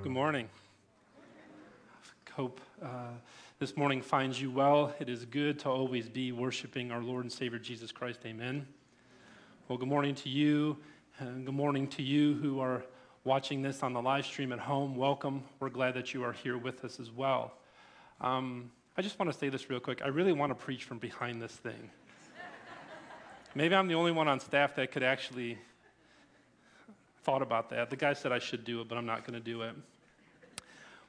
Good morning. Hope uh, this morning finds you well. It is good to always be worshiping our Lord and Savior Jesus Christ. Amen. Well, good morning to you, and good morning to you who are watching this on the live stream at home. Welcome. We're glad that you are here with us as well. Um, I just want to say this real quick. I really want to preach from behind this thing. Maybe I'm the only one on staff that could actually thought about that. The guy said I should do it, but I'm not going to do it.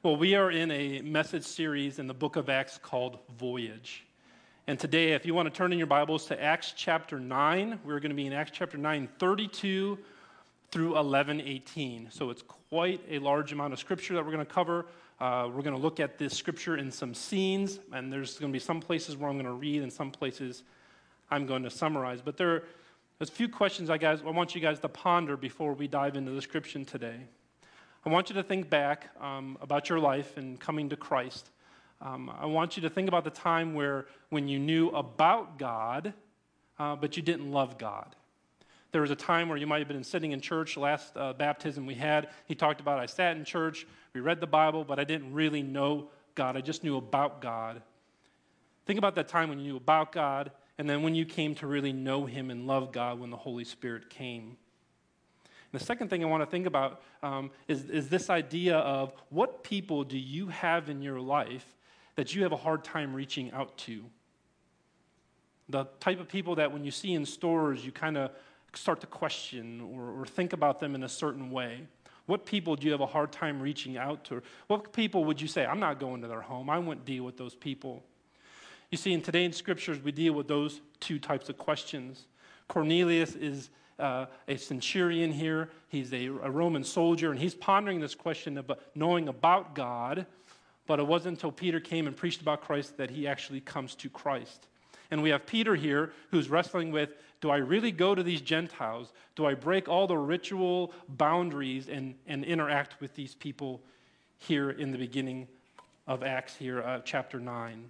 Well, we are in a message series in the book of Acts called Voyage. And today, if you want to turn in your Bibles to Acts chapter 9, we're going to be in Acts chapter 9, 32 through 11, 18. So it's quite a large amount of scripture that we're going to cover. Uh, we're going to look at this scripture in some scenes, and there's going to be some places where I'm going to read and some places I'm going to summarize. But there, there's a few questions I, guys, I want you guys to ponder before we dive into the description today. I want you to think back um, about your life and coming to Christ. Um, I want you to think about the time where when you knew about God, uh, but you didn't love God. There was a time where you might have been sitting in church, last uh, baptism we had. He talked about I sat in church, we read the Bible, but I didn't really know God. I just knew about God. Think about that time when you knew about God and then when you came to really know Him and love God when the Holy Spirit came. The second thing I want to think about um, is, is this idea of what people do you have in your life that you have a hard time reaching out to? The type of people that when you see in stores, you kind of start to question or, or think about them in a certain way. What people do you have a hard time reaching out to? What people would you say, I'm not going to their home, I wouldn't deal with those people? You see, in today's scriptures, we deal with those two types of questions. Cornelius is uh, a centurion here, he's a, a, Roman soldier, and he's pondering this question of knowing about God. But it wasn't until Peter came and preached about Christ that he actually comes to Christ. And we have Peter here who's wrestling with do I really go to these Gentiles? Do I break all the ritual boundaries and, and interact with these people here in the beginning of Acts, here, uh, chapter 9?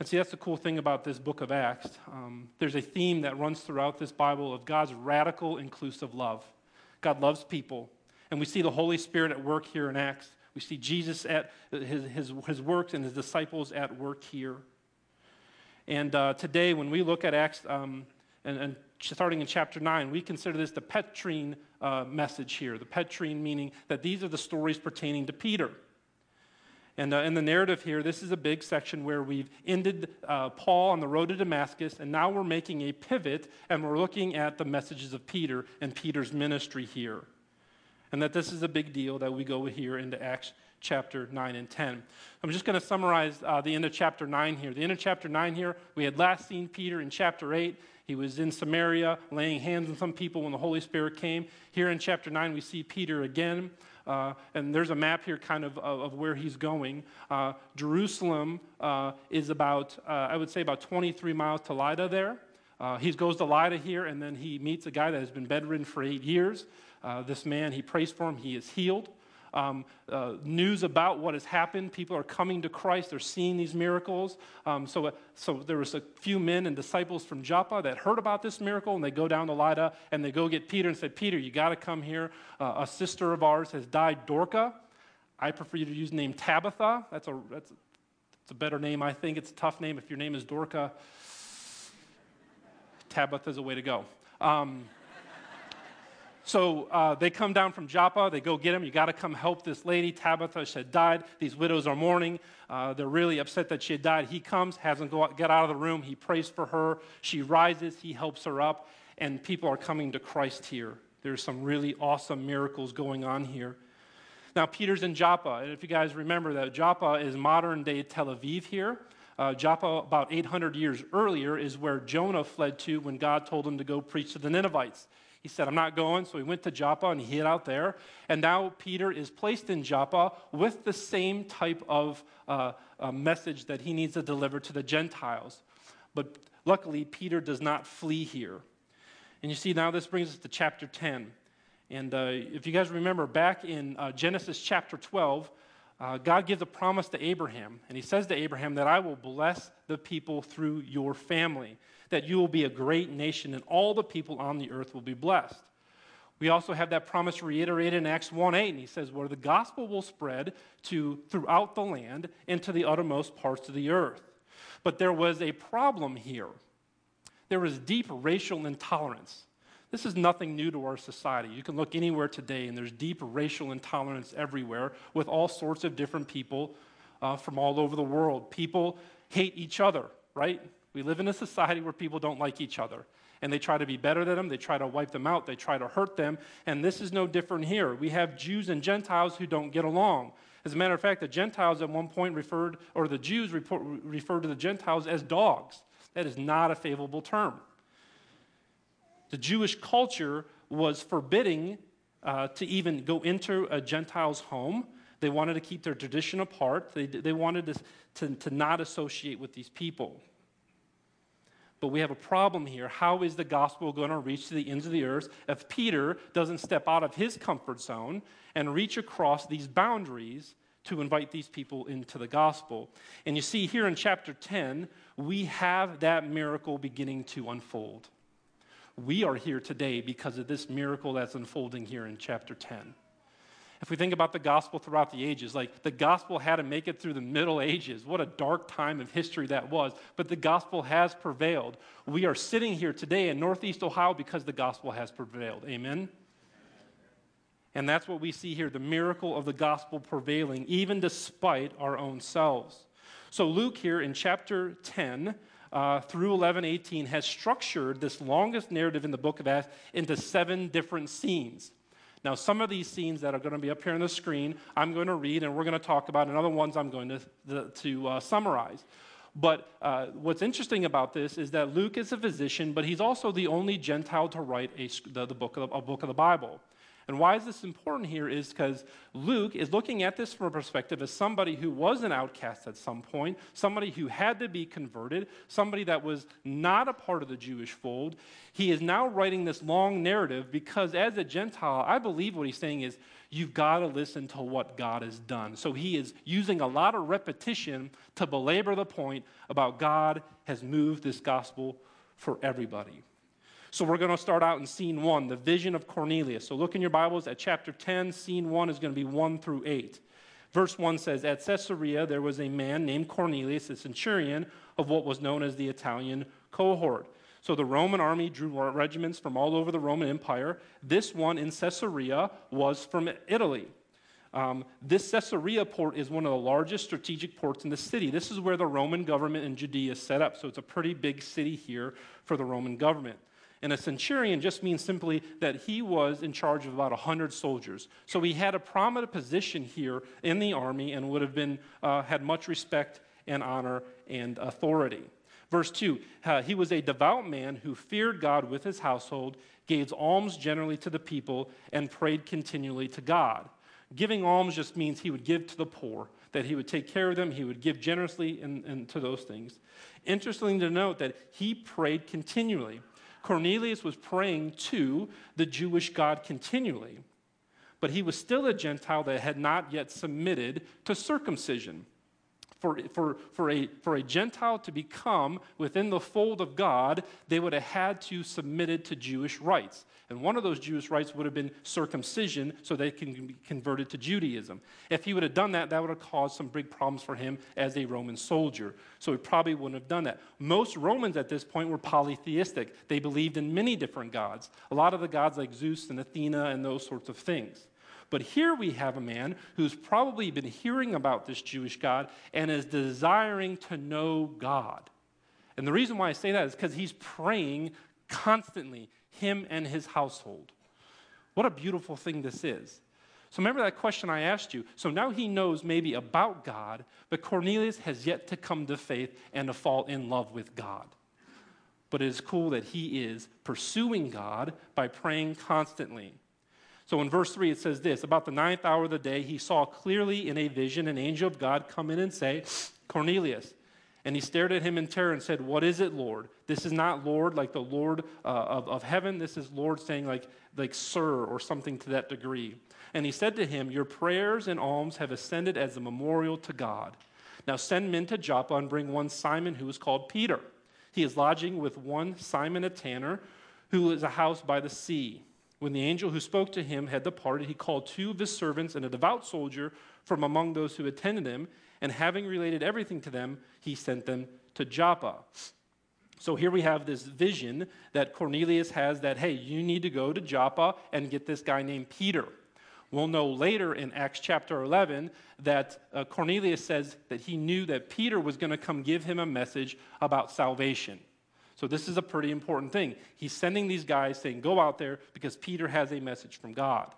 And see, that's the cool thing about this book of Acts. Um, there's a theme that runs throughout this Bible of God's radical, inclusive love. God loves people. And we see the Holy Spirit at work here in Acts. We see Jesus at his, his, his works and his disciples at work here. And uh, today, when we look at Acts, um, and, and, starting in chapter 9, we consider this the Petrine uh, message here. The Petrine meaning that these are the stories pertaining to Peter. And uh, in the narrative here, this is a big section where we've ended uh, Paul on the road to Damascus, and now we're making a pivot and we're looking at the messages of Peter and Peter's ministry here. And that this is a big deal that we go here into Acts chapter 9 and 10. I'm just going to summarize uh, the end of chapter 9 here. The end of chapter 9 here, we had last seen Peter in chapter 8. He was in Samaria laying hands on some people when the Holy Spirit came. Here in chapter 9, we see Peter again. Uh, and there's a map here kind of of, of where he's going. Uh, Jerusalem uh, is about, uh, I would say, about 23 miles to Lydda there. Uh, he goes to Lydda here, and then he meets a guy that has been bedridden for eight years. This man, he prays for him, he is healed um, uh, news about what has happened. People are coming to Christ. They're seeing these miracles. Um, so, uh, so there was a few men and disciples from Joppa that heard about this miracle, and they go down to Lydda and they go get Peter and said, Peter, you got to come here. Uh, a sister of ours has died, Dorcas. I prefer you to use the name Tabitha. That's a, that's, a, that's a better name, I think. It's a tough name. If your name is Dorcas, Tabitha is a way to go. Um, so uh, they come down from Joppa. They go get him. You got to come help this lady. Tabitha she had died. These widows are mourning. Uh, they're really upset that she had died. He comes, has them go out, get out of the room. He prays for her. She rises. He helps her up. And people are coming to Christ here. There's some really awesome miracles going on here. Now, Peter's in Joppa. And if you guys remember that, Joppa is modern day Tel Aviv here. Uh, Joppa, about 800 years earlier, is where Jonah fled to when God told him to go preach to the Ninevites. He said, I'm not going. So he went to Joppa and he hid out there. And now Peter is placed in Joppa with the same type of uh, uh, message that he needs to deliver to the Gentiles. But luckily, Peter does not flee here. And you see, now this brings us to chapter 10. And uh, if you guys remember, back in uh, Genesis chapter 12, uh, God gives a promise to Abraham. And he says to Abraham that I will bless the people through your family that you will be a great nation and all the people on the earth will be blessed. We also have that promise reiterated in Acts 1 8, and he says, Where the gospel will spread to throughout the land and to the uttermost parts of the earth. But there was a problem here. There was deep racial intolerance. This is nothing new to our society. You can look anywhere today, and there's deep racial intolerance everywhere with all sorts of different people uh, from all over the world. People hate each other, right? We live in a society where people don't like each other. And they try to be better than them, they try to wipe them out, they try to hurt them. And this is no different here. We have Jews and Gentiles who don't get along. As a matter of fact, the Gentiles at one point referred, or the Jews report, referred to the Gentiles as dogs. That is not a favorable term. The Jewish culture was forbidding uh, to even go into a Gentile's home. They wanted to keep their tradition apart. They, they wanted to, to, to not associate with these people. But we have a problem here. How is the gospel going to reach to the ends of the earth if Peter doesn't step out of his comfort zone and reach across these boundaries to invite these people into the gospel? And you see here in chapter 10, we have that miracle beginning to unfold. We are here today because of this miracle that's unfolding here in chapter 10. If we think about the gospel throughout the ages, like the gospel had to make it through the Middle Ages. What a dark time of history that was. But the gospel has prevailed. We are sitting here today in Northeast Ohio because the gospel has prevailed. Amen? And that's what we see here the miracle of the gospel prevailing, even despite our own selves. So, Luke here in chapter 10 uh, through 1118 has structured this longest narrative in the book of Acts into seven different scenes. Now, some of these scenes that are going to be up here on the screen, I'm going to read and we're going to talk about, and other ones I'm going to, the, to uh, summarize. But uh, what's interesting about this is that Luke is a physician, but he's also the only Gentile to write a, the, the book of, a book of the Bible. And why is this important here is because Luke is looking at this from a perspective as somebody who was an outcast at some point, somebody who had to be converted, somebody that was not a part of the Jewish fold. He is now writing this long narrative because as a Gentile, I believe what he's saying is you've got to listen to what God has done. So he is using a lot of repetition to belabor the point about God has moved this gospel for everybody. So we're going to start out in scene one, the vision of Cornelius. So look in your Bibles at chapter 10. Scene one is going to be 1 through 8. Verse 1 says At Caesarea there was a man named Cornelius, a centurion of what was known as the Italian cohort. So the Roman army drew regiments from all over the Roman Empire. This one in Caesarea was from Italy. Um, this Caesarea port is one of the largest strategic ports in the city. This is where the Roman government in Judea set up. So it's a pretty big city here for the Roman government. And a centurion just means simply that he was in charge of about 100 soldiers. So he had a prominent position here in the army and would have been, uh, had much respect and honor and authority. Verse 2 uh, He was a devout man who feared God with his household, gave alms generally to the people, and prayed continually to God. Giving alms just means he would give to the poor, that he would take care of them, he would give generously in, to those things. Interesting to note that he prayed continually. Cornelius was praying to the Jewish God continually, but he was still a Gentile that had not yet submitted to circumcision for, for, for, a, for a Gentile to become within the fold of God, they would have had to submit it to Jewish rites. And one of those Jewish rites would have been circumcision so they can be converted to Judaism. If he would have done that, that would have caused some big problems for him as a Roman soldier. So he probably wouldn't have done that. Most Romans at this point were polytheistic, they believed in many different gods. A lot of the gods like Zeus and Athena and those sorts of things. But here we have a man who's probably been hearing about this Jewish God and is desiring to know God. And the reason why I say that is because he's praying constantly, him and his household. What a beautiful thing this is. So remember that question I asked you. So now he knows maybe about God, but Cornelius has yet to come to faith and to fall in love with God. But it is cool that he is pursuing God by praying constantly. So in verse 3, it says this About the ninth hour of the day, he saw clearly in a vision an angel of God come in and say, Cornelius. And he stared at him in terror and said, What is it, Lord? This is not Lord like the Lord uh, of, of heaven. This is Lord saying, like, like, sir, or something to that degree. And he said to him, Your prayers and alms have ascended as a memorial to God. Now send men to Joppa and bring one Simon who is called Peter. He is lodging with one Simon a tanner, who is a house by the sea When the angel who spoke to him had departed, he called two of his servants and a devout soldier from among those who attended him, and having related everything to them, he sent them to Joppa. So here we have this vision that Cornelius has that, hey, you need to go to Joppa and get this guy named Peter. We'll know later in Acts chapter 11 that uh, Cornelius says that he knew that Peter was going to come give him a message about salvation. So, this is a pretty important thing. He's sending these guys saying, Go out there because Peter has a message from God.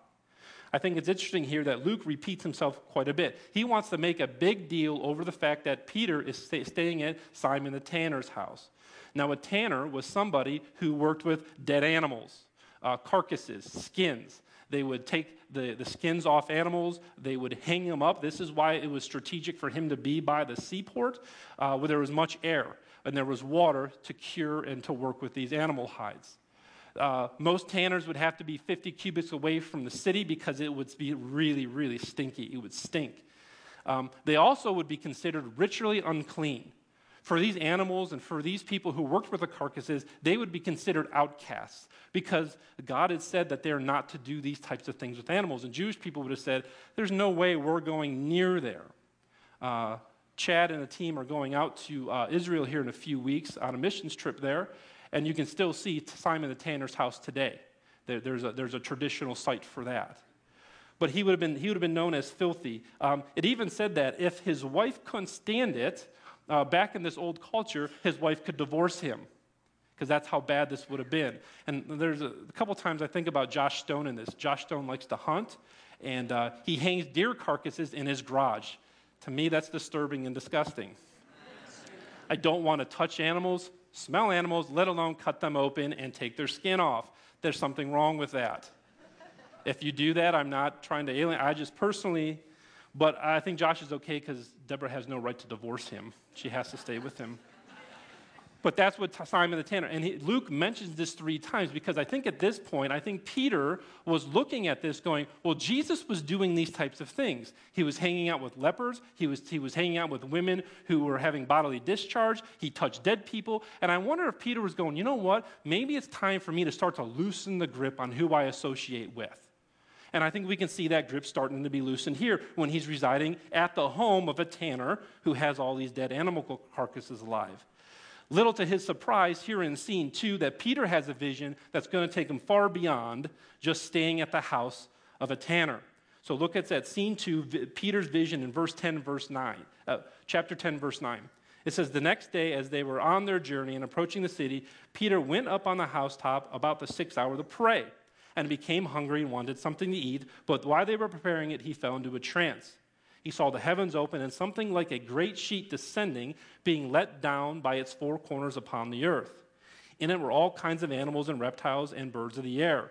I think it's interesting here that Luke repeats himself quite a bit. He wants to make a big deal over the fact that Peter is stay, staying at Simon the tanner's house. Now, a tanner was somebody who worked with dead animals, uh, carcasses, skins. They would take the, the skins off animals, they would hang them up. This is why it was strategic for him to be by the seaport uh, where there was much air and there was water to cure and to work with these animal hides. Uh, most tanners would have to be 50 cubits away from the city because it would be really, really stinky. It would stink. Um, they also would be considered ritually unclean. For these animals and for these people who worked with the carcasses, they would be considered outcasts because God had said that they're not to do these types of things with animals. And Jewish people would have said, There's no way we're going near there. Uh, Chad and the team are going out to uh, Israel here in a few weeks on a missions trip there, and you can still see Simon the Tanner's house today. There, there's, a, there's a traditional site for that. But he would have been, he would have been known as filthy. Um, it even said that if his wife couldn't stand it, uh, back in this old culture, his wife could divorce him because that's how bad this would have been. And there's a, a, couple times I think about Josh Stone in this. Josh Stone likes to hunt, and uh, he hangs deer carcasses in his garage. To me, that's disturbing and disgusting. I don't want to touch animals, smell animals, let alone cut them open and take their skin off. There's something wrong with that. If you do that, I'm not trying to alien. I just personally, but I think Josh is okay because Deborah has no right to divorce him. She has to stay with him. But that's what Simon the Tanner, and he, Luke mentions this three times because I think at this point, I think Peter was looking at this going, well, Jesus was doing these types of things. He was hanging out with lepers, he was, he was hanging out with women who were having bodily discharge, he touched dead people. And I wonder if Peter was going, you know what? Maybe it's time for me to start to loosen the grip on who I associate with. And I think we can see that grip starting to be loosened here when he's residing at the home of a tanner who has all these dead animal carcasses alive. Little to his surprise, here in scene two, that Peter has a vision that's going to take him far beyond just staying at the house of a tanner. So look at that scene two, Peter's vision in verse 10, verse 9, uh, chapter 10, verse 9. It says, The next day, as they were on their journey and approaching the city, Peter went up on the housetop about the sixth hour to pray and became hungry and wanted something to eat. But while they were preparing it, he fell into a trance he saw the heavens open and something like a great sheet descending, being let down by its four corners upon the earth. In it were all kinds of animals and reptiles and birds of the air.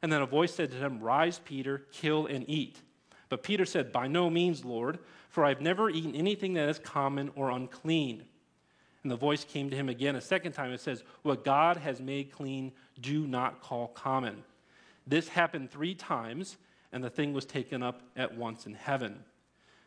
And then a voice said to him, Rise, Peter, kill and eat. But Peter said, By no means, Lord, for I have never eaten anything that is common or unclean. And the voice came to him again a second time. It says, What God has made clean, do not call common. This happened three times, and the thing was taken up at once in heaven.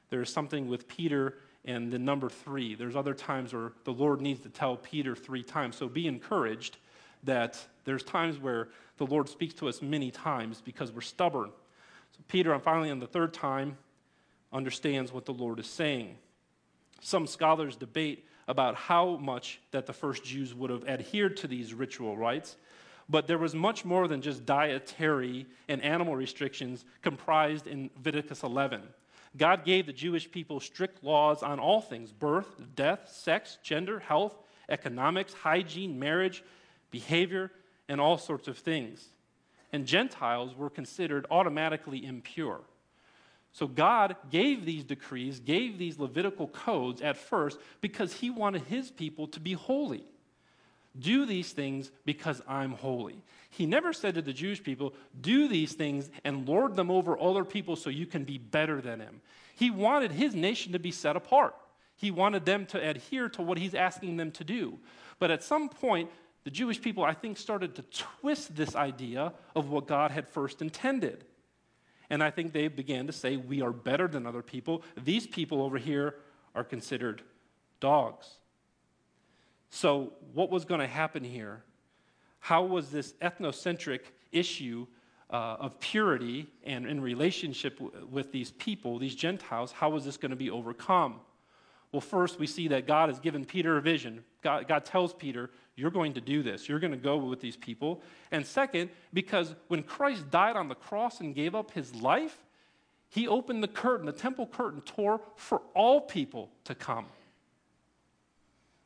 There's something with Peter and the number three. There's other times where the Lord needs to tell Peter three times. So be encouraged that there's times where the Lord speaks to us many times because we're stubborn. So Peter, finally on the third time, understands what the Lord is saying. Some scholars debate about how much that the first Jews would have adhered to these ritual rites, but there was much more than just dietary and animal restrictions comprised in Leviticus 11. God gave the Jewish people strict laws on all things birth, death, sex, gender, health, economics, hygiene, marriage, behavior, and all sorts of things. And Gentiles were considered automatically impure. So God gave these decrees, gave these Levitical codes at first because he wanted his people to be holy. Do these things because I'm holy. He never said to the Jewish people, Do these things and lord them over other people so you can be better than him. He wanted his nation to be set apart. He wanted them to adhere to what he's asking them to do. But at some point, the Jewish people, I think, started to twist this idea of what God had first intended. And I think they began to say, We are better than other people. These people over here are considered dogs. So, what was going to happen here? How was this ethnocentric issue uh, of purity and in relationship w- with these people, these Gentiles, how was this going to be overcome? Well, first, we see that God has given Peter a vision. God, God tells Peter, You're going to do this. You're going to go with these people. And second, because when Christ died on the cross and gave up his life, he opened the curtain, the temple curtain tore for all people to come.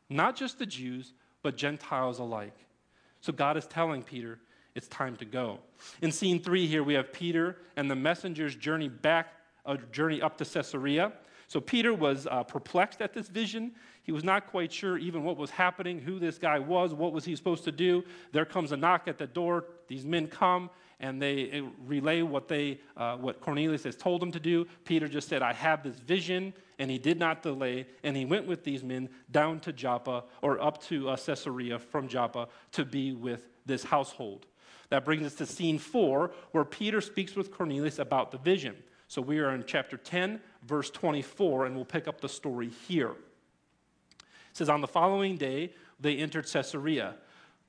Not just the Jews, but Gentiles alike. So God is telling Peter, it's time to go. In scene three here, we have Peter and the messenger's journey back, a journey up to Caesarea. So Peter was uh, perplexed at this vision. He was not quite sure even what was happening, who this guy was, what was he supposed to do. There comes a knock at the door. These men come and they uh, relay what they uh, what Cornelius has told them to do. Peter just said, "I have this vision," and he did not delay. And he went with these men down to Joppa or up to uh, Caesarea from Joppa to be with this household. That brings us to scene four, where Peter speaks with Cornelius about the vision. So we are in chapter 10, verse 24, and we'll pick up the story here. It says, On the following day, they entered Caesarea.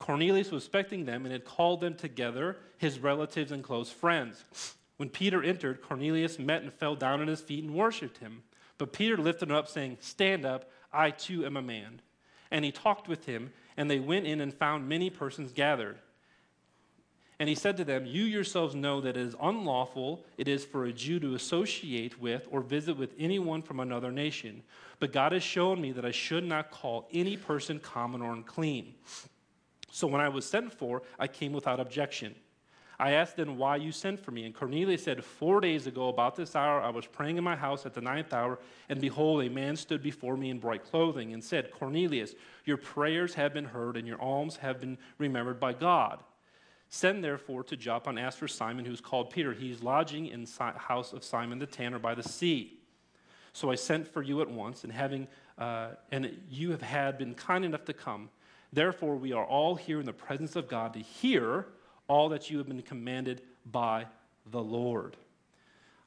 Cornelius was expecting them and had called them together, his relatives and close friends. When Peter entered, Cornelius met and fell down at his feet and worshipped him. But Peter lifted him up, saying, Stand up, I too am a man. And he talked with him, and they went in and found many persons gathered. And he said to them, You yourselves know that it is unlawful it is for a Jew to associate with or visit with anyone from another nation. But God has shown me that I should not call any person common or unclean. So when I was sent for, I came without objection. I asked then why you sent for me. And Cornelius said, Four days ago, about this hour, I was praying in my house at the ninth hour, and behold, a man stood before me in bright clothing and said, Cornelius, your prayers have been heard, and your alms have been remembered by God. Send therefore to Joppa and ask for Simon, who is called Peter. He is lodging in the house of Simon the tanner by the sea. So I sent for you at once, and having uh, and you have had been kind enough to come. Therefore, we are all here in the presence of God to hear all that you have been commanded by the Lord.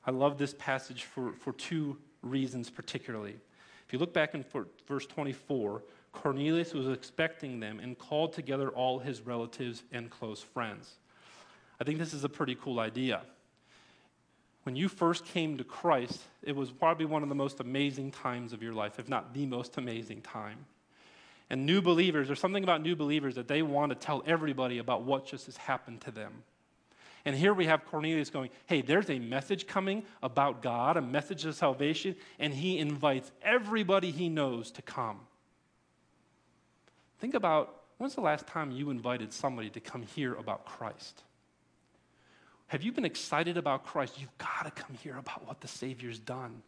I love this passage for, for two reasons, particularly. If you look back in verse 24, Cornelius was expecting them and called together all his relatives and close friends. I think this is a pretty cool idea. When you first came to Christ, it was probably one of the most amazing times of your life, if not the most amazing time. And new believers, there's something about new believers that they want to tell everybody about what just has happened to them. And here we have Cornelius going, Hey, there's a message coming about God, a message of salvation, and he invites everybody he knows to come. Think about when's the last time you invited somebody to come hear about Christ? Have you been excited about Christ? You've got to come hear about what the Savior's done.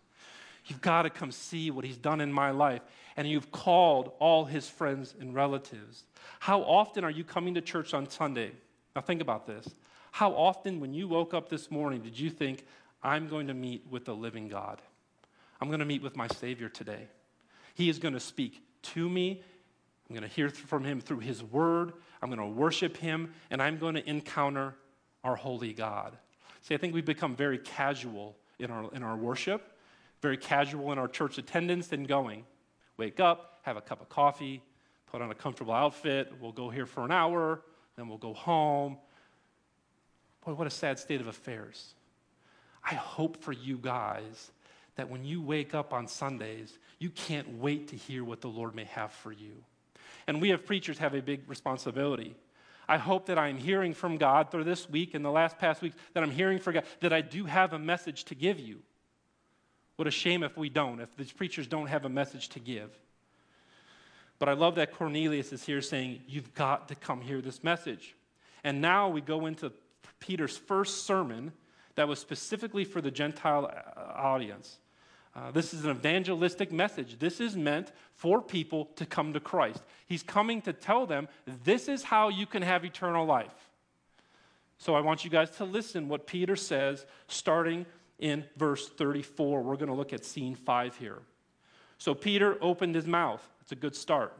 You've got to come see what he's done in my life. And you've called all his friends and relatives. How often are you coming to church on Sunday? Now, think about this. How often, when you woke up this morning, did you think, I'm going to meet with the living God? I'm going to meet with my Savior today. He is going to speak to me I'm going to hear from him through his word. I'm going to worship him, and I'm going to encounter our holy God. See, I think we've become very casual in our, in our worship, very casual in our church attendance and going. Wake up, have a cup of coffee, put on a comfortable outfit, we'll go here for an hour, then we'll go home. Boy, what a sad state of affairs. I hope for you guys that when you wake up on Sundays, you can't wait to hear what the Lord may have for you. And we, as preachers, have a big responsibility. I hope that I'm hearing from God through this week and the last past weeks, that I'm hearing from God, that I do have a message to give you. What a shame if we don't, if these preachers don't have a message to give. But I love that Cornelius is here saying, You've got to come hear this message. And now we go into Peter's first sermon that was specifically for the Gentile uh, audience. Uh, this is an evangelistic message. This is meant for people to come to Christ. He's coming to tell them this is how you can have eternal life. So I want you guys to listen what Peter says starting in verse 34. We're going to look at scene 5 here. So Peter opened his mouth. It's a good start.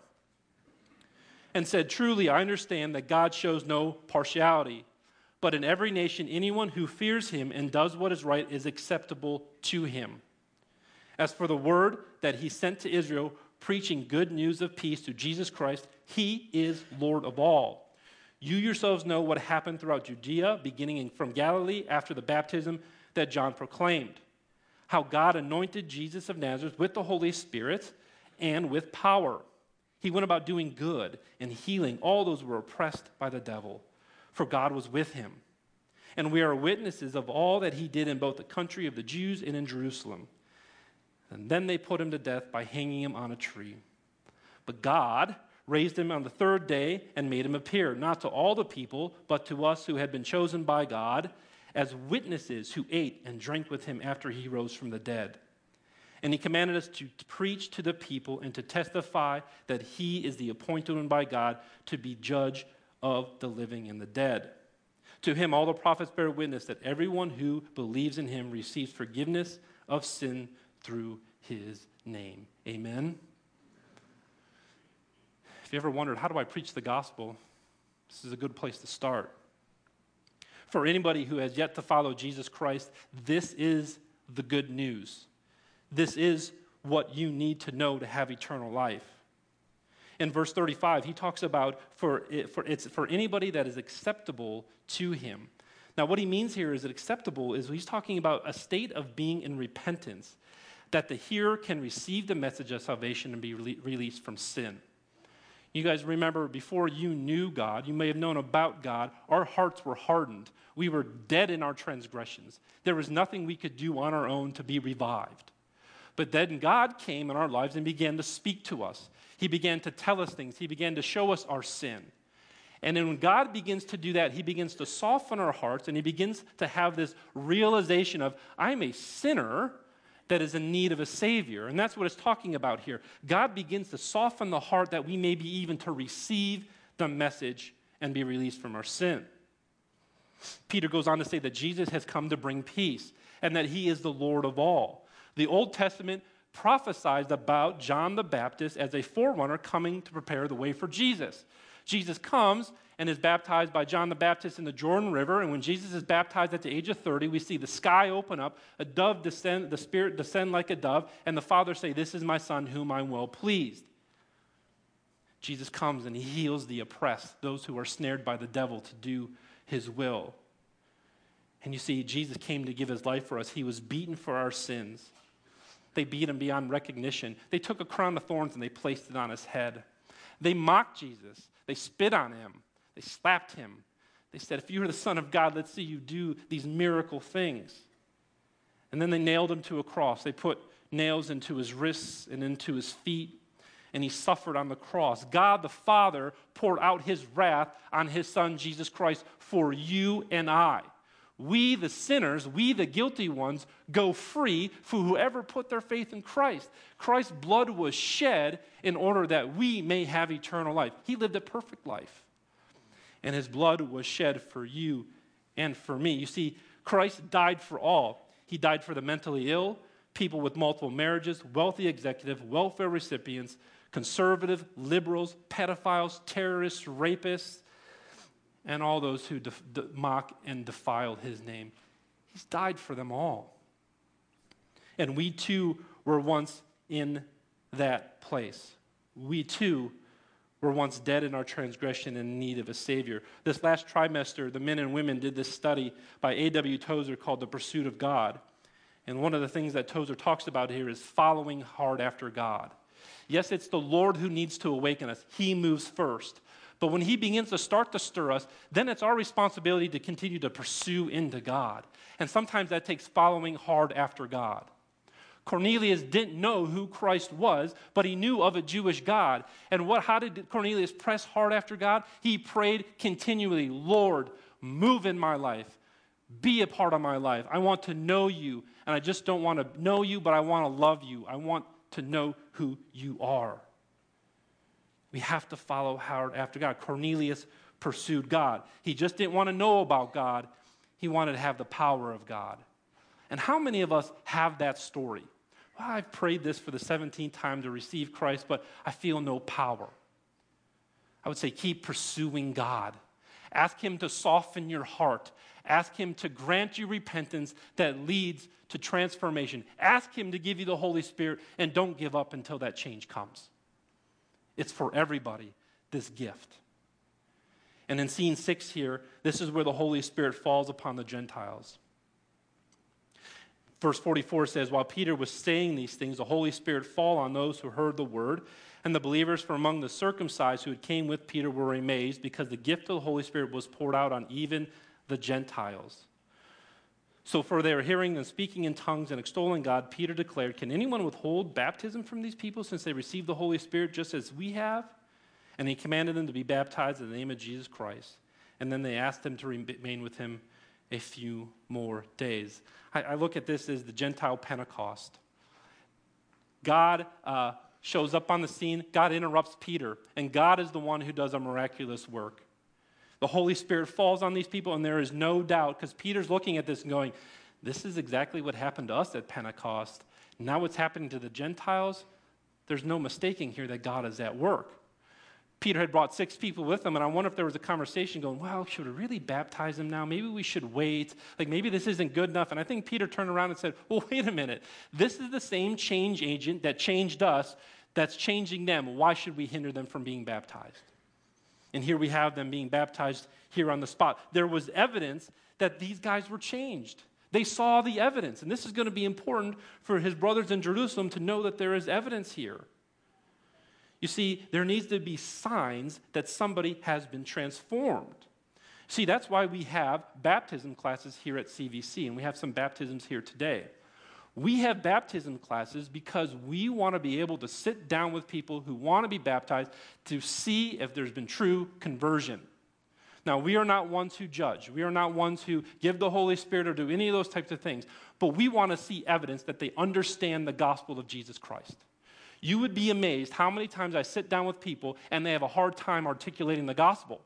And said, Truly, I understand that God shows no partiality, but in every nation, anyone who fears him and does what is right is acceptable to him. As for the word that he sent to Israel, preaching good news of peace through Jesus Christ, he is Lord of all. You yourselves know what happened throughout Judea, beginning from Galilee after the baptism that John proclaimed. How God anointed Jesus of Nazareth with the Holy Spirit and with power. He went about doing good and healing all those who were oppressed by the devil, for God was with him. And we are witnesses of all that he did in both the country of the Jews and in Jerusalem. And then they put him to death by hanging him on a tree. But God, raised him on the third day and made him appear, not to all the people, but to us who had been chosen by God, as witnesses who ate and drank with him after he rose from the dead. And he commanded us to preach to the people and to testify that he is the appointed one by God to be judge of the living and the dead. To him, all the prophets bear witness that everyone who believes in him receives forgiveness of sin through his name. Amen. If you ever wondered, how do I preach the gospel? This is a good place to start. For anybody who has yet to follow Jesus Christ, this is the good news. This is what you need to know to have eternal life. In verse 35, he talks about for, for, it's for anybody that is acceptable to him. Now, what he means here is that acceptable is he's talking about a state of being in repentance, that the hearer can receive the message of salvation and be re- released from sin. You guys remember before you knew God, you may have known about God, our hearts were hardened. We were dead in our transgressions. There was nothing we could do on our own to be revived. But then God came in our lives and began to speak to us. He began to tell us things, He began to show us our sin. And then when God begins to do that, He begins to soften our hearts and He begins to have this realization of, I'm a sinner that is in need of a Savior. And that's what it's talking about here. God begins to soften the heart that we may be even to receive the message and be released from our sin. Peter goes on to say that Jesus has come to bring peace and that he is the Lord of all. The Old Testament prophesied about John the Baptist as a forerunner coming to prepare the way for Jesus. Jesus comes and is baptized by John the Baptist in the Jordan River. And when Jesus is baptized at the age of 30, we see the sky open up, a dove descend, the Spirit descend like a dove, and the Father say, This is my Son, whom I'm well pleased. Jesus comes and he heals the oppressed, those who are snared by the devil to do his will. And you see, Jesus came to give his life for us. He was beaten for our sins. They beat him beyond recognition. They took a crown of thorns and they placed it on his head. They mocked Jesus. They spit on him. They slapped him. They said, If you are the Son of God, let's see you do these miracle things. And then they nailed him to a cross. They put nails into his wrists and into his feet, and he suffered on the cross. God the Father poured out his wrath on his Son, Jesus Christ, for you and I. We, the sinners, we, the guilty ones, go free for whoever put their faith in Christ. Christ's blood was shed in order that we may have eternal life. He lived a perfect life and his blood was shed for you and for me. You see, Christ died for all. He died for the mentally ill, people with multiple marriages, wealthy executives, welfare recipients, conservative, liberals, pedophiles, terrorists, rapists, and all those who de- mock and defile his name. He's died for them all. And we too were once in that place. We too were once dead in our transgression and in need of a Savior. This last trimester, the men and women did this study by A.W. Tozer called The Pursuit of God. And one of the things that Tozer talks about here is following hard after God. Yes, it's the Lord who needs to awaken us, He moves first. But when He begins to start to stir us, then it's our responsibility to continue to pursue into God. And sometimes that takes following hard after God. Cornelius didn't know who Christ was, but he knew of a Jewish God. And what, how did Cornelius press hard after God? He prayed continually, Lord, move in my life. Be a part of my life. I want to know you. And I just don't want to know you, but I want to love you. I want to know who you are. We have to follow hard after God. Cornelius pursued God. He just didn't want to know about God, he wanted to have the power of God. And how many of us have that story? Well, I've prayed this for the 17th time to receive Christ, but I feel no power. I would say keep pursuing God. Ask Him to soften your heart. Ask Him to grant you repentance that leads to transformation. Ask Him to give you the Holy Spirit, and don't give up until that change comes. It's for everybody, this gift. And in scene six here, this is where the Holy Spirit falls upon the Gentiles. Verse 44 says, While Peter was saying these things, the Holy Spirit fall on those who heard the word. And the believers from among the circumcised who had came with Peter were amazed because the gift of the Holy Spirit was poured out on even the Gentiles. So, for their hearing and speaking in tongues and extolling God, Peter declared, Can anyone withhold baptism from these people since they received the Holy Spirit just as we have? And he commanded them to be baptized in the name of Jesus Christ. And then they asked him to remain with him a few more days. I, I look at this as the Gentile Pentecost. God uh, shows up on the scene, God interrupts Peter, and God is the one who does a miraculous work. The Holy Spirit falls on these people, and there is no doubt, because Peter's looking at this and going, This is exactly what happened to us at Pentecost. Now, what's happening to the Gentiles? There's no mistaking here that God is at work. Peter had brought six people with him, and I wonder if there was a conversation going, well, should we really baptize them now? Maybe we should wait. Like, maybe this isn't good enough. And I think Peter turned around and said, well, wait a minute. This is the same change agent that changed us that's changing them. Why should we hinder them from being baptized? And here we have them being baptized here on the spot. There was evidence that these guys were changed. They saw the evidence. And this is going to be important for his brothers in Jerusalem to know that there is evidence here. You see, there needs to be signs that somebody has been transformed. See, that's why we have baptism classes here at CVC, and we have some baptisms here today. We have baptism classes because we want to be able to sit down with people who want to be baptized to see if there's been true conversion. Now, we are not ones who judge. We are not ones who give the Holy Spirit or do any of those types of things. But we want to see evidence that they understand the gospel of Jesus Christ. You would be amazed how many times I sit down with people and they have a hard time articulating the gospel.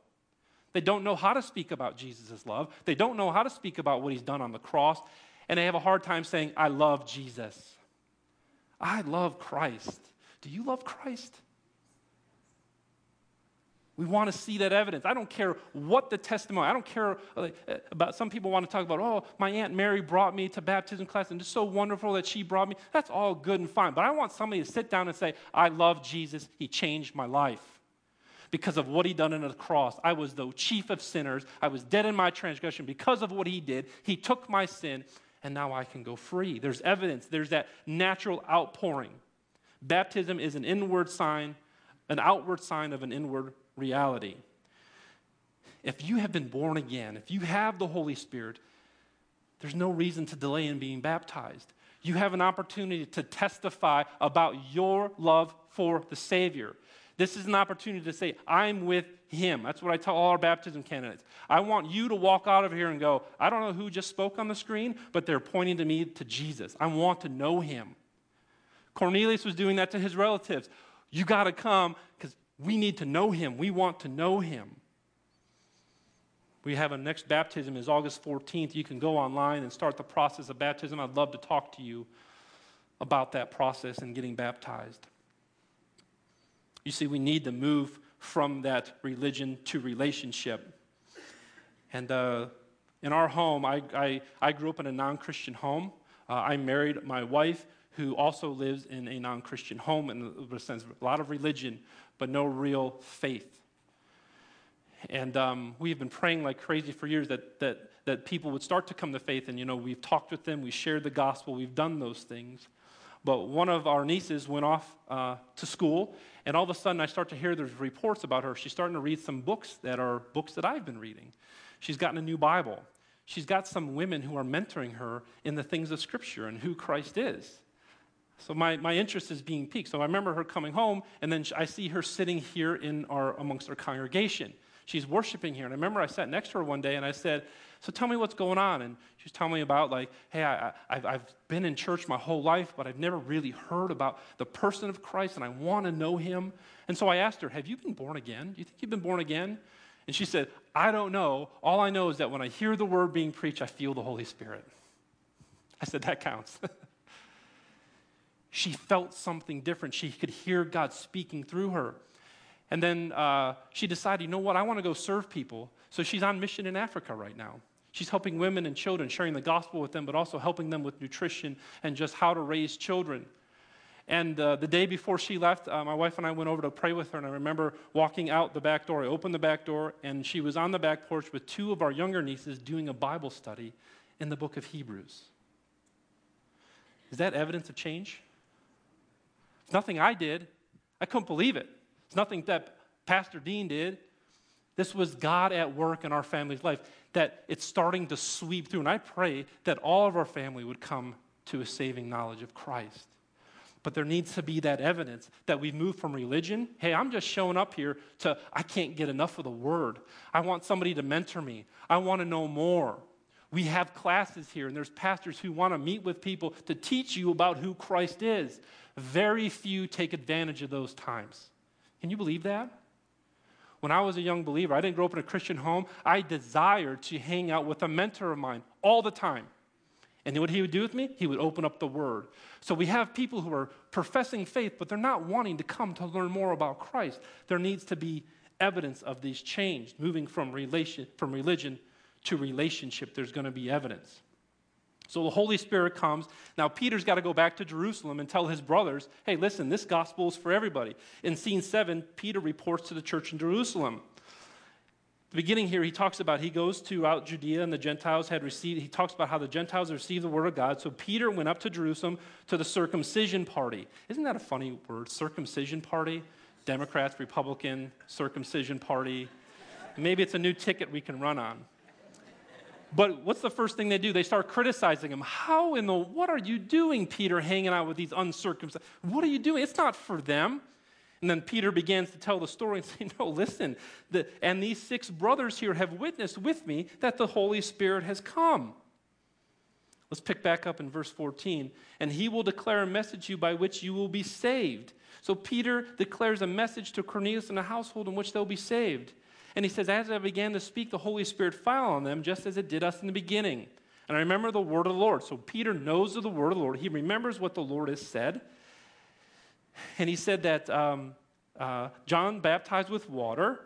They don't know how to speak about Jesus' love. They don't know how to speak about what he's done on the cross. And they have a hard time saying, I love Jesus. I love Christ. Do you love Christ? We want to see that evidence. I don't care what the testimony, I don't care uh, about some people want to talk about, oh, my Aunt Mary brought me to baptism class and it's so wonderful that she brought me. That's all good and fine. But I want somebody to sit down and say, I love Jesus. He changed my life because of what he done on the cross. I was the chief of sinners. I was dead in my transgression because of what he did. He took my sin and now I can go free. There's evidence. There's that natural outpouring. Baptism is an inward sign, an outward sign of an inward reality. If you have been born again, if you have the Holy Spirit, there's no reason to delay in being baptized. You have an opportunity to testify about your love for the Savior. This is an opportunity to say, I'm with Him. That's what I tell all our baptism candidates. I want you to walk out of here and go, I don't know who just spoke on the screen, but they're pointing to me to Jesus. I want to know Him. Cornelius was doing that to his relatives. You got to come because we need to know him. We want to know him. We have a next baptism is August 14th. You can go online and start the process of baptism. I'd love to talk to you about that process and getting baptized. You see, we need to move from that religion to relationship. And uh, in our home, I, I, I, grew up in a non Christian home. Uh, I married my wife, who also lives in a non Christian home, in the sense a lot of religion but no real faith. And um, we've been praying like crazy for years that, that, that people would start to come to faith. And, you know, we've talked with them, we shared the gospel, we've done those things. But one of our nieces went off uh, to school, and all of a sudden I start to hear there's reports about her. She's starting to read some books that are books that I've been reading. She's gotten a new Bible. She's got some women who are mentoring her in the things of Scripture and who Christ is. So my, my interest is being piqued. So I remember her coming home, and then I see her sitting here in our, amongst our congregation. She's worshiping here. And I remember I sat next to her one day and I said, So tell me what's going on. And she's telling me about, like, hey, I, I've, I've been in church my whole life, but I've never really heard about the person of Christ, and I want to know him. And so I asked her, Have you been born again? Do you think you've been born again? And she said, I don't know. All I know is that when I hear the word being preached, I feel the Holy Spirit. I said, That counts. she felt something different. She could hear God speaking through her. And then uh, she decided, you know what, I want to go serve people. So she's on mission in Africa right now. She's helping women and children, sharing the gospel with them, but also helping them with nutrition and just how to raise children. And uh, the day before she left, uh, my wife and I went over to pray with her. And I remember walking out the back door. I opened the back door, and she was on the back porch with two of our younger nieces doing a Bible study in the book of Hebrews. Is that evidence of change? It's nothing I did. I couldn't believe it. It's nothing that Pastor Dean did. This was God at work in our family's life, that it's starting to sweep through. And I pray that all of our family would come to a saving knowledge of Christ. But there needs to be that evidence that we've moved from religion. Hey, I'm just showing up here to, I can't get enough of the word. I want somebody to mentor me. I want to know more. We have classes here, and there's pastors who want to meet with people to teach you about who Christ is. Very few take advantage of those times. Can you believe that? When I was a young believer, I didn't grow up in a Christian home. I desired to hang out with a mentor of mine all the time. And what he would do with me? He would open up the Word. So we have people who are professing faith, but they're not wanting to come to learn more about Christ. There needs to be evidence of these change, moving from, relation, from religion to relationship. There's going to be evidence. So the Holy Spirit comes. Now, Peter's got to go back to Jerusalem and tell his brothers, hey, listen, this gospel is for everybody. In scene seven, Peter reports to the church in Jerusalem the beginning here, he talks about he goes throughout Judea and the Gentiles had received, he talks about how the Gentiles received the word of God. So Peter went up to Jerusalem to the circumcision party. Isn't that a funny word, circumcision party? Democrats, Republican, circumcision party. Maybe it's a new ticket we can run on. But what's the first thing they do? They start criticizing him. How in the, what are you doing, Peter, hanging out with these uncircumcised? What are you doing? It's not for them. And then Peter begins to tell the story and say, No, listen, the, and these six brothers here have witnessed with me that the Holy Spirit has come. Let's pick back up in verse 14. And he will declare a message to you by which you will be saved. So Peter declares a message to Cornelius and the household in which they'll be saved. And he says, As I began to speak, the Holy Spirit fell on them, just as it did us in the beginning. And I remember the word of the Lord. So Peter knows of the word of the Lord. He remembers what the Lord has said. And he said that um, uh, John baptized with water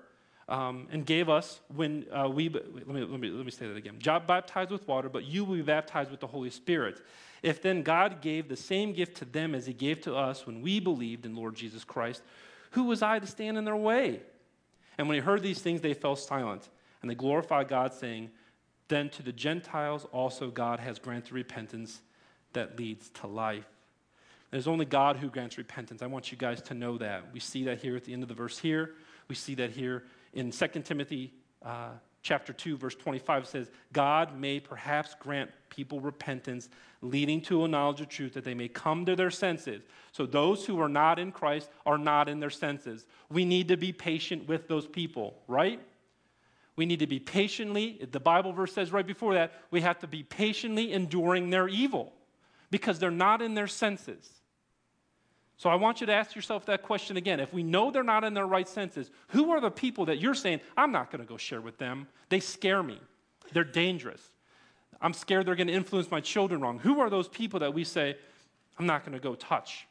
um, and gave us when uh, we, let me, let, me, let me say that again. John baptized with water, but you will be baptized with the Holy Spirit. If then God gave the same gift to them as he gave to us when we believed in Lord Jesus Christ, who was I to stand in their way? And when he heard these things, they fell silent, and they glorified God, saying, Then to the Gentiles also God has granted repentance that leads to life. There's only God who grants repentance. I want you guys to know that. We see that here at the end of the verse here. We see that here in 2 Timothy uh, chapter 2, verse 25 says, God may perhaps grant people repentance, leading to a knowledge of truth that they may come to their senses. So those who are not in Christ are not in their senses. We need to be patient with those people, right? We need to be patiently, the Bible verse says right before that, we have to be patiently enduring their evil because they're not in their senses. So I want you to ask yourself that question again. If we know they're not in their right senses, who are the people that you're saying, I'm not going to go share with them? They scare me. They're dangerous. I'm scared they're going to influence my children wrong. Who are those people that we say, I'm not going to go touch?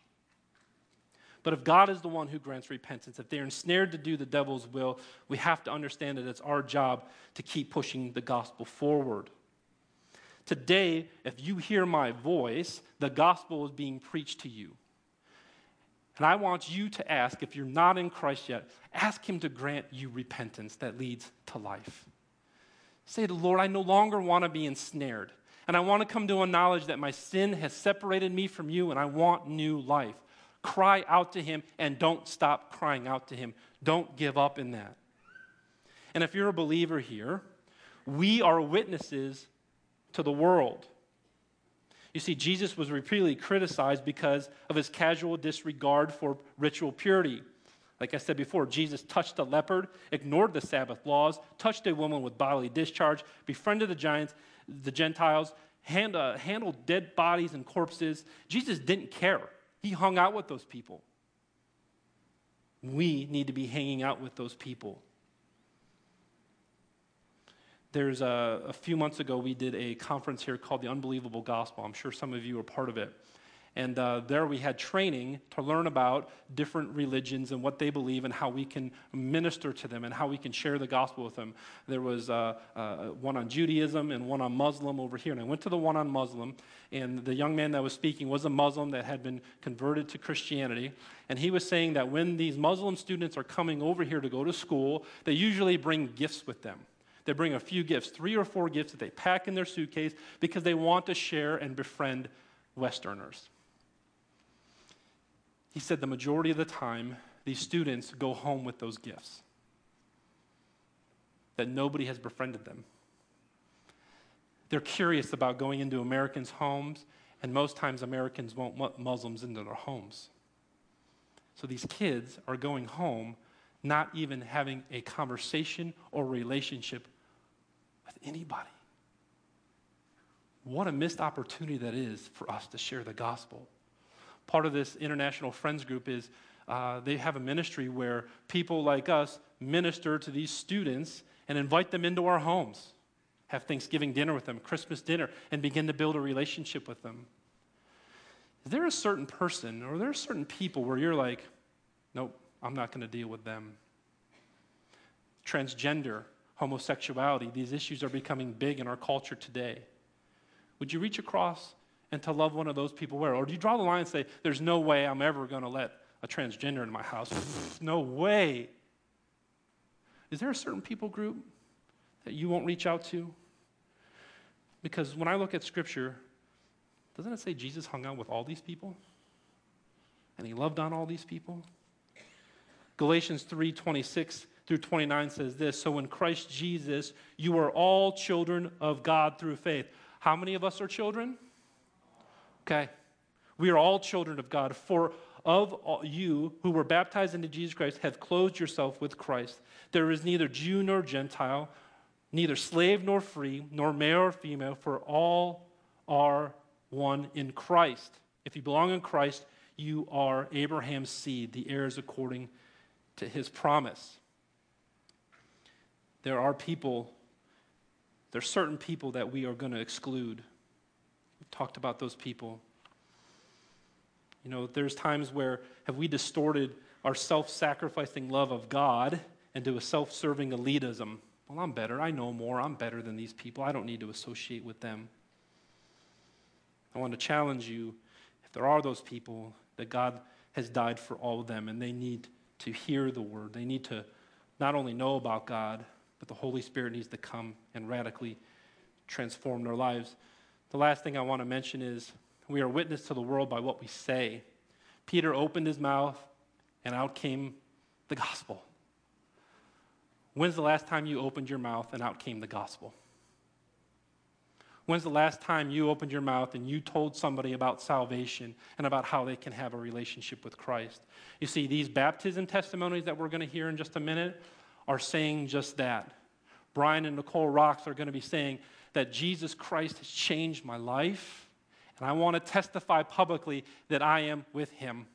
But if God is the one who grants repentance, if they're ensnared to do the devil's will, we have to understand that it's our job to keep pushing the gospel forward. Today, if you hear my voice, the gospel is being preached to you. And I want you to ask, if you're not in Christ yet, ask Him to grant you repentance that leads to life. Say to the Lord, I no longer want to be ensnared. And I want to come to a knowledge that my sin has separated me from you and I want new life. Cry out to Him and don't stop crying out to Him. Don't give up in that. And if you're a believer here, we are witnesses to the world. You see, Jesus was repeatedly criticized because of his casual disregard for ritual purity. Like I said before, Jesus touched a leopard, ignored the Sabbath laws, touched a woman with bodily discharge, befriended the giants, the Gentiles, hand, uh, handled dead bodies and corpses. Jesus didn't care. He hung out with those people. We need to be hanging out with those people. There's a, a few months ago, we did a conference here called The Unbelievable Gospel. I'm sure some of you are part of it. And uh, there we had training to learn about different religions and what they believe and how we can minister to them and how we can share the gospel with them. There was uh, uh, one on Judaism and one on Muslim over here. And I went to the one on Muslim, and the young man that was speaking was a Muslim that had been converted to Christianity. And he was saying that when these Muslim students are coming over here to go to school, they usually bring gifts with them. They bring a few gifts, three or four gifts that they pack in their suitcase because they want to share and befriend Westerners. He said the majority of the time, these students go home with those gifts, that nobody has befriended them. They're curious about going into Americans' homes, and most times Americans won't want Muslims into their homes. So these kids are going home not even having a conversation or relationship with anybody. What a missed opportunity that is for us to share the gospel part of this international friends group is uh, they have a ministry where people like us minister to these students and invite them into our homes, have Thanksgiving dinner with them, Christmas dinner, and begin to build a relationship with them. Is there a certain person or are there certain people where you're like, nope, I'm not going to deal with them? Transgender, homosexuality, these issues are becoming big in our culture today. Would you reach across and to love one of those people where? Or do you draw the line and say, there's no way I'm ever going to let a transgender in my house? no way. Is there a certain people group that you won't reach out to? Because when I look at Scripture, doesn't it say Jesus hung out with all these people? And he loved on all these people? Galatians 3 26 through 29 says this So in Christ Jesus, you are all children of God through faith. How many of us are children? Okay? We are all children of God. For of you who were baptized into Jesus Christ have clothed yourself with Christ. There is neither Jew nor Gentile, neither slave nor free, nor male or female, for all are one in Christ. If you belong in Christ, you are Abraham's seed, the heirs according to his promise. There are people, there are certain people that we are going to exclude We've talked about those people. You know, there's times where have we distorted our self sacrificing love of God into a self serving elitism? Well, I'm better. I know more. I'm better than these people. I don't need to associate with them. I want to challenge you if there are those people that God has died for all of them and they need to hear the word, they need to not only know about God, but the Holy Spirit needs to come and radically transform their lives. The last thing I want to mention is we are witness to the world by what we say. Peter opened his mouth, and out came the gospel. When's the last time you opened your mouth and out came the gospel? When's the last time you opened your mouth and you told somebody about salvation and about how they can have a relationship with Christ? You see, these baptism testimonies that we're going to hear in just a minute are saying just that. Brian and Nicole Rocks are going to be saying, that Jesus Christ has changed my life, and I want to testify publicly that I am with him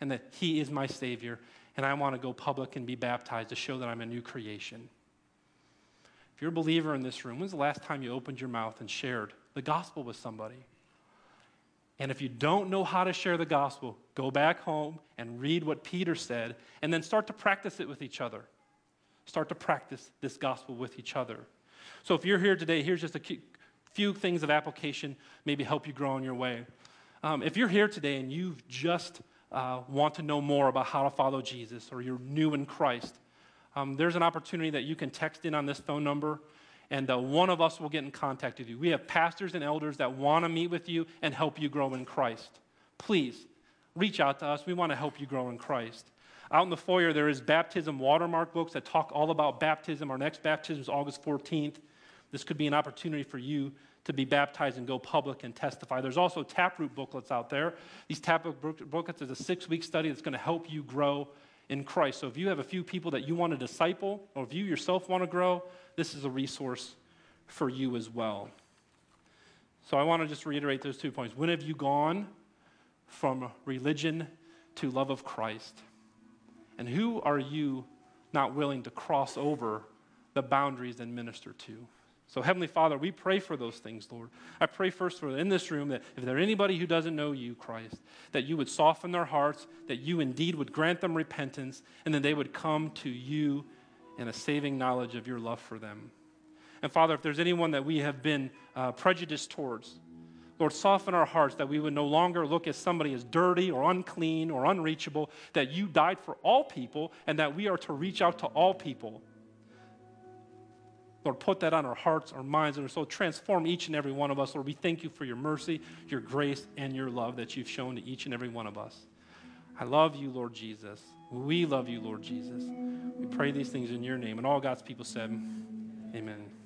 and that he is my Savior, and I want to go public and be baptized to show that I'm a new creation. If you're a believer in this room, when's the last time you opened your mouth and shared the gospel with somebody? And if you don't know how to share the gospel, go back home and read what Peter said, and then start to practice it with each other. Start to practice this gospel with each other. So if you're here today, here's just a few things of application, maybe help you grow on your way. Um, if you're here today and you just uh, want to know more about how to follow Jesus or you're new in Christ, um, there's an opportunity that you can text in on this phone number and uh, one of us will get in contact with you. We have pastors and elders that want to meet with you and help you grow in Christ. Please reach out to us. We want to help you grow in Christ. Out in the foyer, there is baptism watermark books that talk all about baptism. Our next baptism is August 14th. This could be an opportunity for you to be baptized and go public and testify. There's also taproot booklets out there. These taproot booklets is a six week study that's going to help you grow in Christ. So if you have a few people that you want to disciple, or if you yourself want to grow, this is a resource for you as well. So I want to just reiterate those two points. When have you gone from religion to love of Christ? And who are you not willing to cross over the boundaries and minister to? So, Heavenly Father, we pray for those things, Lord. I pray first for in this room that if there anybody who doesn't know you, Christ, that you would soften their hearts, that you indeed would grant them repentance, and that they would come to you in a saving knowledge of your love for them. And Father, if there's anyone that we have been uh, prejudiced towards, Lord, soften our hearts that we would no longer look at somebody as dirty or unclean or unreachable, that you died for all people and that we are to reach out to all people. Lord, put that on our hearts, our minds, and our soul. Transform each and every one of us. Lord, we thank you for your mercy, your grace, and your love that you've shown to each and every one of us. I love you, Lord Jesus. We love you, Lord Jesus. We pray these things in your name. And all God's people said, Amen.